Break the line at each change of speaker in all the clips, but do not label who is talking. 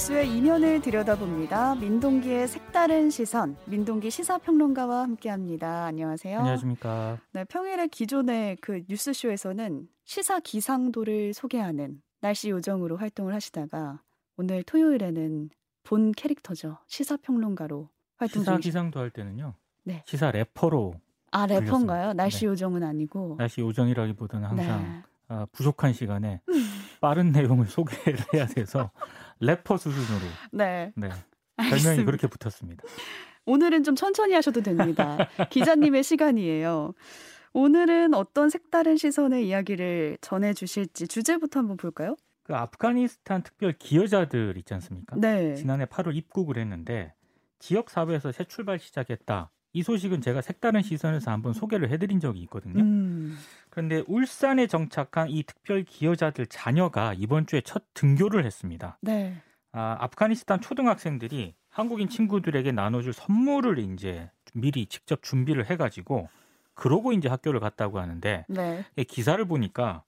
뉴스의 이면을 들여다봅니다. 민동기의 색다른 시선, 민동기 시사평론가와 함께합니다. 안녕하세요.
안녕하십니까.
네, 평일에 기존의 그 뉴스쇼에서는 시사 기상도를 소개하는 날씨 요정으로 활동을 하시다가 오늘 토요일에는 본 캐릭터죠. 시사평론가로 활동
시사
중이시죠.
기상도 할 때는요.
네.
시사 래퍼로
아, 래퍼인가요?
불렸습니다.
날씨
네.
요정은 아니고.
날씨 요정이라기보다는 항상
네.
아, 부족한 시간에 빠른 내용을 소개를 해야 돼서 래퍼 수준으로
네.
네. 별명이. 그렇게 붙었습니다.
오늘은 좀 천천히 하셔도 됩니다. 기자님의 시간이에요. 오늘은 어떤 색다른 시선의 이야기를 전해 주실지 주제부터 한번 볼까요?
그 아프가니스탄 특별 기여자들 있지 않습니까?
네.
지난해 8월 입국을 했는데 지역 사회에서 새 출발 시작했다. 이 소식은 제가 색다른 시선에서 한번 소개를 해드린 적이 있거든요.
음,
그런데 울산에 정착한 이 특별 기여자들 자녀가 이번 주에 첫 등교를 했습니다.
네.
아, 아프가니스탄 초등학생들이 한국인 친구들에게 나눠줄 선물을 이제 미리 직접 준비를 해가지고 그러고 이제 학교를 갔다고 하는데
네.
이 기사를 보니까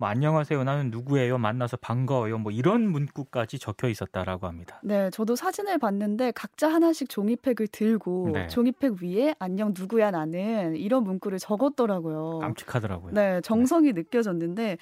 뭐 안녕하세요 나는 누구예요 만나서 반가워요 뭐 이런 문구까지 적혀 있었다라고 합니다.
네, 저도 사진을 봤는데 각자 하나씩 종이팩을 들고
네.
종이팩 위에 안녕 누구야 나는 이런 문구를 적었더라고요.
깜찍하더라고요.
네, 정성이 느껴졌는데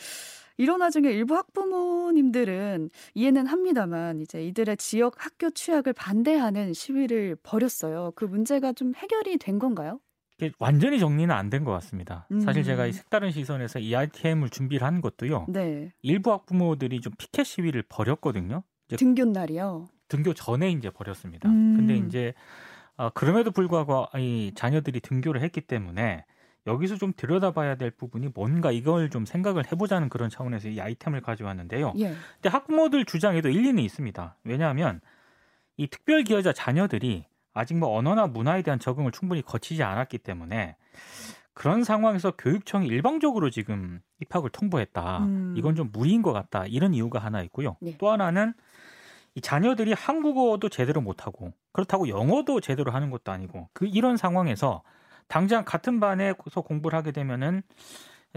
이런 와중에 일부 학부모님들은 이해는 합니다만 이제 이들의 지역 학교 취약을 반대하는 시위를 벌였어요. 그 문제가 좀 해결이 된 건가요?
이게 완전히 정리는 안 된 것 같습니다.
음.
사실 제가 이 색다른 시선에서 이 ITM을 준비를 한 것도요.
네.
일부 학부모들이 좀 피켓 시위를 벌였거든요.
등교 날이요.
등교 전에 이제 벌였습니다.
음.
근데 이제 어, 그럼에도 불구하고 이 자녀들이 등교를 했기 때문에 여기서 좀 들여다봐야 될 부분이 뭔가 이걸 좀 생각을 해보자는 그런 차원에서 이 아이템을 가져왔는데요.
예.
근데 학부모들 주장에도 일리는 있습니다. 왜냐하면 이 특별 기여자 자녀들이 아직 뭐 언어나 문화에 대한 적응을 충분히 거치지 않았기 때문에 그런 상황에서 교육청이 일방적으로 지금 입학을 통보했다.
음.
이건 좀 무리인 것 같다. 이런 이유가 하나 있고요.
네.
또 하나는 이 자녀들이 한국어도 제대로 못하고 그렇다고 영어도 제대로 하는 것도 아니고 그 이런 상황에서 당장 같은 반에서 공부를 하게 되면은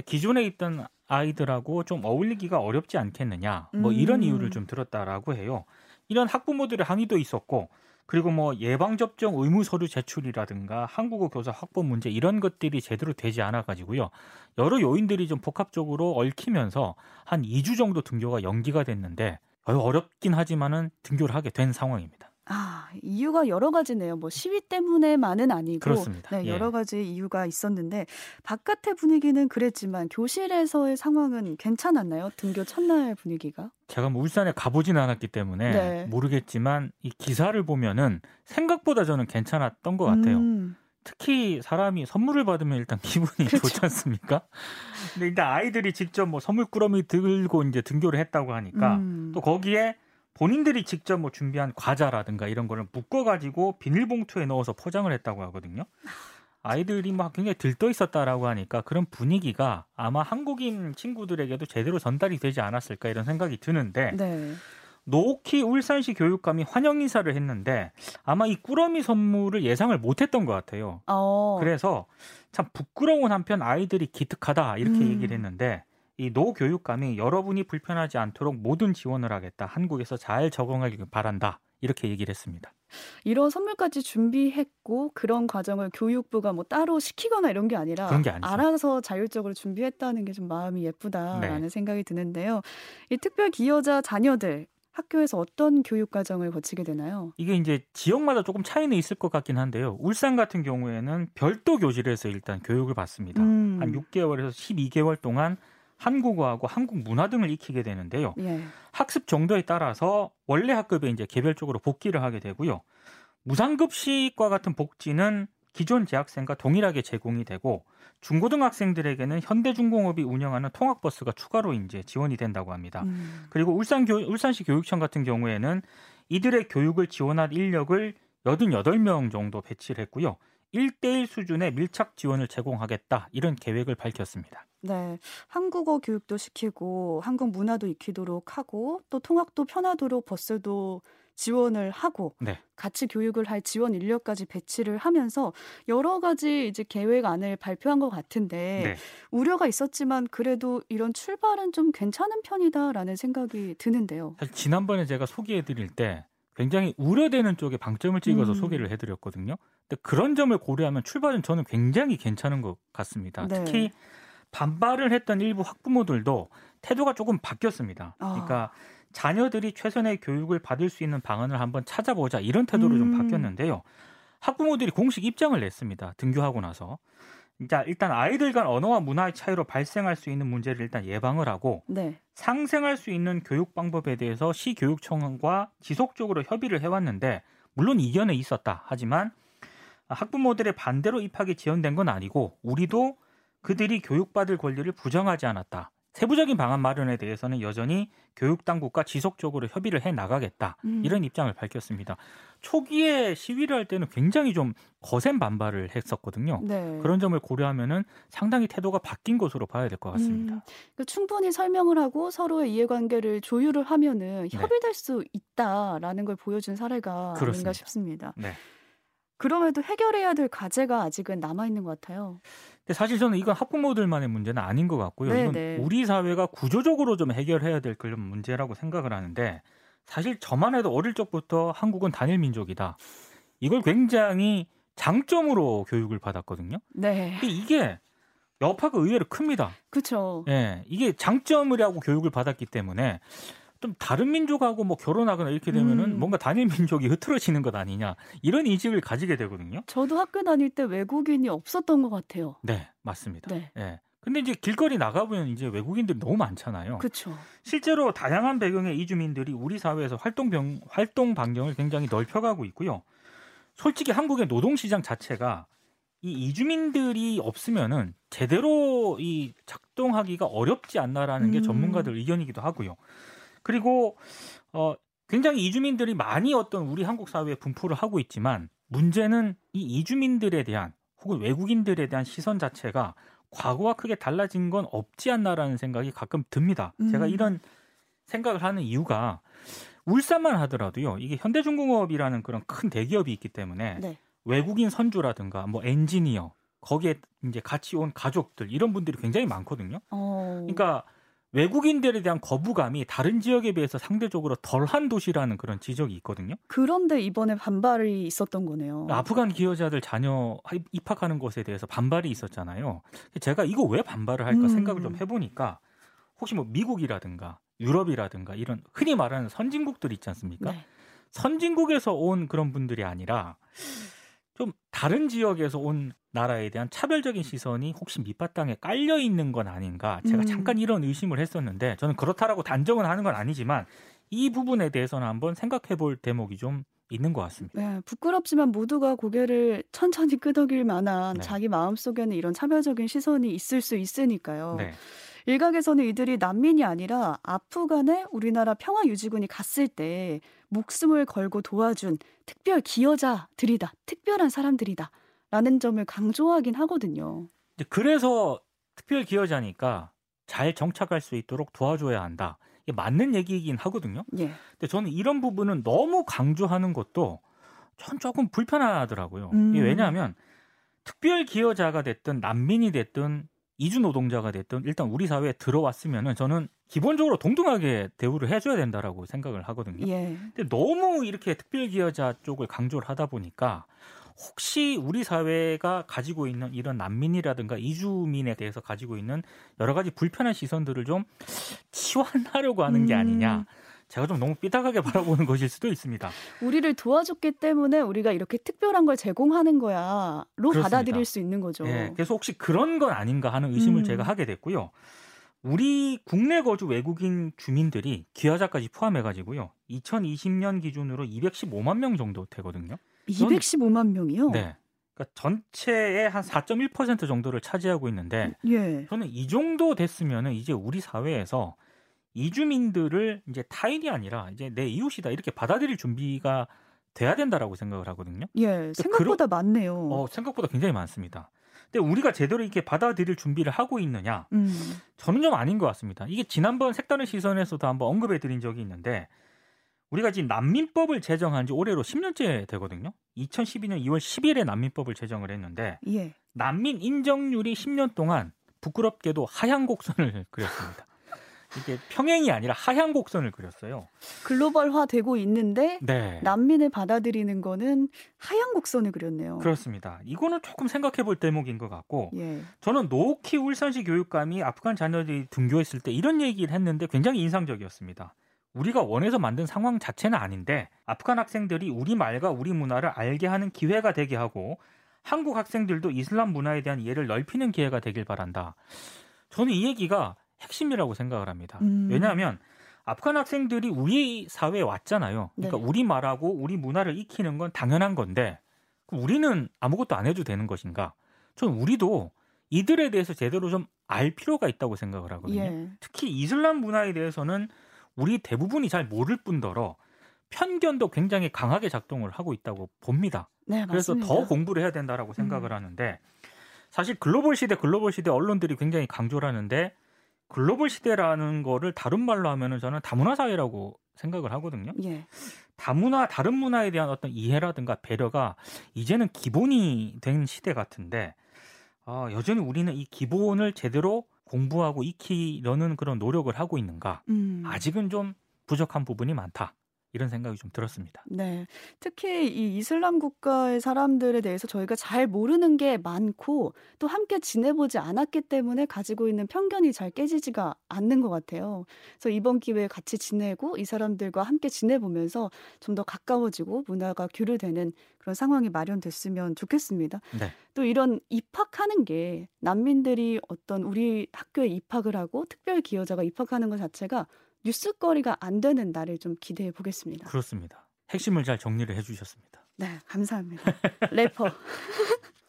기존에 있던 아이들하고 좀 어울리기가 어렵지 않겠느냐 뭐 이런
음.
이유를 좀 들었다라고 해요. 이런 학부모들의 항의도 있었고 그리고 뭐 예방 접종 의무 서류 제출이라든가 한국어 교사 확보 문제 이런 것들이 제대로 되지 않아 가지고요. 여러 요인들이 좀 복합적으로 얽히면서 한 2주 정도 등교가 연기가 됐는데 어렵긴 하지만은 등교를 하게 된 상황입니다.
아, 이유가 여러 가지네요. 뭐 시위 때문에만은 아니고
그렇습니다.
네,
예.
여러 가지 이유가 있었는데 바깥의 분위기는 그랬지만 교실에서의 상황은 괜찮았나요? 등교 첫날 분위기가?
제가 뭐 울산에 가보진 않았기 때문에
네.
모르겠지만 이 기사를 보면은 생각보다 저는 괜찮았던 것 같아요.
음,
특히 사람이 선물을 받으면 일단 기분이
그렇죠.
좋지 않습니까? 근데 일단 아이들이 직접 뭐 선물 꾸러미 들고 이제 등교를 했다고 하니까
음.
또 거기에 본인들이 직접 뭐 준비한 과자라든가 이런 거를 묶어가지고 비닐봉투에 넣어서 포장을 했다고 하거든요. 아이들이 막 굉장히 들떠 있었다라고 하니까 그런 분위기가 아마 한국인 친구들에게도 제대로 전달이 되지 않았을까 이런 생각이 드는데
네.
노키 울산시 교육감이 환영 인사를 했는데 아마 이 꾸러미 선물을 예상을 못했던 것 같아요.
어.
그래서 참 부끄러운 한편 아이들이 기특하다 이렇게
음.
얘기를 했는데 이 노 교육감이 여러분이 불편하지 않도록 모든 지원을 하겠다. 한국에서 잘 적응하길 바란다. 이렇게 얘기를 했습니다.
이런 선물까지 준비했고 그런 과정을 교육부가 뭐 따로 시키거나 이런 게 아니라
게.
알아서 자율적으로 준비했다는 게 좀 마음이 예쁘다라는
네.
생각이 드는데요. 이 특별 기여자 자녀들 학교에서 어떤 교육 과정을 거치게 되나요?
이게 이제 지역마다 조금 차이는 있을 것 같긴 한데요. 울산 같은 경우에는 별도 교실에서 일단 교육을 받습니다.
음.
한 6개월에서 12개월 동안 한국어하고 한국 문화 등을 익히게 되는데요.
예.
학습 정도에 따라서 원래 학급에 이제 개별적으로 복귀를 하게 되고요. 무상급식과 같은 복지는 기존 재학생과 동일하게 제공이 되고 중고등학생들에게는 현대중공업이 운영하는 통학버스가 추가로 이제 지원이 된다고 합니다.
음.
그리고 울산 교, 울산시 교육청 같은 경우에는 이들의 교육을 지원할 인력을 88명 정도 배치를 했고요. 1대1 수준의 밀착 지원을 제공하겠다 이런 계획을 밝혔습니다.
네. 한국어 교육도 시키고 한국 문화도 익히도록 하고 또 통학도 편하도록 버스도 지원을 하고 네. 같이 교육을 할 지원 인력까지 배치를 하면서 여러 가지 이제 계획안을 발표한 것 같은데 네. 우려가 있었지만 그래도 이런 출발은 좀 괜찮은 편이다라는 생각이 드는데요.
지난번에 제가 소개해 드릴 때 굉장히 우려되는 쪽에 방점을 찍어서 음. 소개를 해드렸거든요. 근데 그런 점을 고려하면 출발은 저는 굉장히 괜찮은 것 같습니다. 네. 특히 반발을 했던 일부 학부모들도 태도가 조금 바뀌었습니다. 아. 그러니까 자녀들이 최선의 교육을 받을 수 있는 방안을 한번 찾아보자 이런 태도로 음. 좀 바뀌었는데요. 학부모들이 공식 입장을 냈습니다. 등교하고 나서. 자, 일단 아이들 간 언어와 문화의 차이로 발생할 수 있는 문제를 일단 예방을 하고 네. 상생할 수 있는 교육 방법에 대해서 시교육청과 지속적으로 협의를 해왔는데 물론 이견은 있었다. 하지만 학부모들의 반대로 입학이 지연된 건 아니고 우리도 그들이 교육받을 권리를 부정하지 않았다. 세부적인 방안 마련에 대해서는 여전히 교육 당국과 지속적으로 협의를 해 나가겠다 음. 이런 입장을 밝혔습니다. 초기에 시위를 할 때는 굉장히 좀 거센 반발을 했었거든요. 네. 그런 점을 고려하면은 상당히 태도가 바뀐 것으로 봐야 될 것 같습니다. 음.
그러니까 충분히 설명을 하고 서로의 이해관계를 조율을 하면은 네. 협의될 네. 수 있다라는 걸 보여준 사례가 그렇습니다. 아닌가 싶습니다. 네. 그럼에도 해결해야 될 과제가 아직은 남아 있는 것 같아요.
근데 사실 저는 이건 학부모들만의 문제는 아닌 것 같고요. 네네. 이건 네. 우리 사회가 구조적으로 좀 해결해야 될 그런 문제라고 생각을 하는데 사실 저만 해도 어릴 적부터 한국은 단일 민족이다. 이걸 굉장히 장점으로 교육을 받았거든요. 네. 근데 이게 여파가 의외로 큽니다.
그렇죠.
예, 이게 장점이라고 교육을 받았기 때문에 좀 다른 민족하고 뭐 결혼하거나 이렇게 되면은 음. 뭔가 단일 민족이 흐트러지는 것 아니냐 이런 인식을 가지게 되거든요.
저도 학교 다닐 때 외국인이 없었던 것 같아요.
네, 맞습니다. 네. 예. 근데 이제 길거리 나가보면 이제 외국인들이 너무 많잖아요.
그렇죠.
실제로 다양한 배경의 이주민들이 우리 사회에서 활동 병, 활동 반경을 굉장히 넓혀가고 있고요. 솔직히 한국의 노동 시장 자체가 이 이주민들이 없으면은 제대로 이 작동하기가 어렵지 않나라는 게 음. 전문가들 의견이기도 하고요. 그리고 어 굉장히 이주민들이 많이 어떤 우리 한국 사회에 분포를 하고 있지만 문제는 이 이주민들에 대한 혹은 외국인들에 대한 시선 자체가 과거와 크게 달라진 건 없지 않나라는 생각이 가끔 듭니다. 음. 제가 이런 생각을 하는 이유가 울산만 하더라도요. 이게 현대중공업이라는 그런 큰 대기업이 있기 때문에 네. 외국인 선주라든가 뭐 엔지니어 거기에 이제 같이 온 가족들 이런 분들이 굉장히 많거든요. 어. 그러니까 외국인들에 대한 거부감이 다른 지역에 비해서 상대적으로 덜한 도시라는 그런 지적이 있거든요.
그런데 이번에 반발이 있었던 거네요.
아프간 기여자들 자녀 입학하는 것에 대해서 반발이 있었잖아요. 제가 이거 왜 반발을 할까 음. 생각을 좀 해보니까 혹시 뭐 미국이라든가 유럽이라든가 이런 흔히 말하는 선진국들 있지 않습니까? 네. 선진국에서 온 그런 분들이 아니라 좀 다른 지역에서 온 나라에 대한 차별적인 시선이 혹시 밑바탕에 깔려 있는 건 아닌가 제가 음. 잠깐 이런 의심을 했었는데 저는 그렇다라고 단정은 하는 건 아니지만 이 부분에 대해서는 한번 생각해 볼 대목이 좀 있는 것 같습니다.
네, 부끄럽지만 모두가 고개를 천천히 끄덕일 만한 네. 자기 마음 속에는 이런 차별적인 시선이 있을 수 있으니까요. 네. 일각에서는 이들이 난민이 아니라 아프간에 우리나라 평화 유지군이 갔을 때 목숨을 걸고 도와준 특별 기여자들이다. 특별한 사람들이다. 라는 점을 강조하긴 하거든요.
그래서 특별 기여자니까 잘 정착할 수 있도록 도와줘야 한다. 이게 맞는 얘기이긴 하거든요. 예. 근데 저는 이런 부분은 너무 강조하는 것도 전 조금 불편하더라고요. 음. 왜냐하면 특별 기여자가 됐든 난민이 됐든 이주 노동자가 됐든 일단 우리 사회에 들어왔으면은 저는 기본적으로 동등하게 대우를 해줘야 된다라고 생각을 하거든요. 예. 근데 너무 이렇게 특별 기여자 쪽을 강조를 하다 보니까 혹시 우리 사회가 가지고 있는 이런 난민이라든가 이주민에 대해서 가지고 있는 여러 가지 불편한 시선들을 좀 치환하려고 하는 게 아니냐. 음. 제가 좀 너무 삐딱하게 바라보는 것일 수도 있습니다.
우리를 도와줬기 때문에 우리가 이렇게 특별한 걸 제공하는 거야로 그렇습니다. 받아들일 수 있는 거죠. 네,
그래서 혹시 그런 건 아닌가 하는 의심을 음. 제가 하게 됐고요. 우리 국내 거주 외국인 주민들이 기여자까지 포함해가지고요. 2020년 기준으로 215만 명 정도 되거든요.
215만 명이요?
네. 그러니까 전체의 한 4.1% 정도를 차지하고 있는데 예. 저는 이 정도 됐으면은 이제 우리 사회에서 이주민들을 이제 타인이 아니라 이제 내 이웃이다 이렇게 받아들일 준비가 돼야 된다라고 생각을 하거든요.
예, 생각보다 그러, 많네요.
어, 생각보다 굉장히 많습니다. 근데 우리가 제대로 이렇게 받아들일 준비를 하고 있느냐? 음. 저는 좀 아닌 것 같습니다. 이게 지난번 색다른 시선에서도 한번 언급해 드린 적이 있는데 우리가 지금 난민법을 제정한 지 올해로 10년째 되거든요. 2012년 2월 10일에 난민법을 제정을 했는데 예. 난민 인정률이 10년 동안 부끄럽게도 하향 곡선을 그렸습니다. 이게 평행이 아니라 하향 곡선을 그렸어요.
글로벌화되고 있는데 네. 난민을 받아들이는 거는 하향 곡선을 그렸네요.
그렇습니다. 이거는 조금 생각해 볼 대목인 것 같고 예. 저는 노키 울산시 교육감이 아프간 자녀들이 등교했을 때 이런 얘기를 했는데 굉장히 인상적이었습니다. 우리가 원해서 만든 상황 자체는 아닌데 아프간 학생들이 우리 말과 우리 문화를 알게 하는 기회가 되게 하고 한국 학생들도 이슬람 문화에 대한 이해를 넓히는 기회가 되길 바란다. 저는 이 얘기가 핵심이라고 생각을 합니다. 음. 왜냐하면 아프간 학생들이 우리 사회에 왔잖아요. 그러니까 네. 우리 말하고 우리 문화를 익히는 건 당연한 건데 우리는 아무것도 안 해도 되는 것인가? 전 우리도 이들에 대해서 제대로 좀 알 필요가 있다고 생각을 하거든요. 예. 특히 이슬람 문화에 대해서는 우리 대부분이 잘 모를 뿐더러 편견도 굉장히 강하게 작동을 하고 있다고 봅니다. 네, 그래서 더 공부를 해야 된다라고 생각을 음. 하는데 사실 글로벌 시대 글로벌 시대 언론들이 굉장히 강조를 하는데 글로벌 시대라는 거를 다른 말로 하면은 저는 다문화 사회라고 생각을 하거든요. 예. 다문화 다른 문화에 대한 어떤 이해라든가 배려가 이제는 기본이 된 시대 같은데 어, 여전히 우리는 이 기본을 제대로 공부하고 익히려는 그런 노력을 하고 있는가? 음. 아직은 좀 부족한 부분이 많다. 이런 생각이 좀 들었습니다.
네. 특히 이 이슬람 국가의 사람들에 대해서 저희가 잘 모르는 게 많고 또 함께 지내보지 않았기 때문에 가지고 있는 편견이 잘 깨지지가 않는 것 같아요. 그래서 이번 기회에 같이 지내고 이 사람들과 함께 지내보면서 좀 더 가까워지고 문화가 교류되는 그런 상황이 마련됐으면 좋겠습니다. 네. 또 이런 입학하는 게 난민들이 어떤 우리 학교에 입학을 하고 특별 기여자가 입학하는 것 자체가 뉴스거리가 안 되는 날을 좀 기대해 보겠습니다.
그렇습니다. 핵심을 잘 정리를 해주셨습니다.
네, 감사합니다. 래퍼.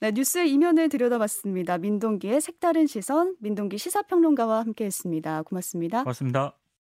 네, 뉴스의 이면을 들여다봤습니다. 민동기의 색다른 시선, 민동기 시사평론가와 함께했습니다. 고맙습니다.
고맙습니다.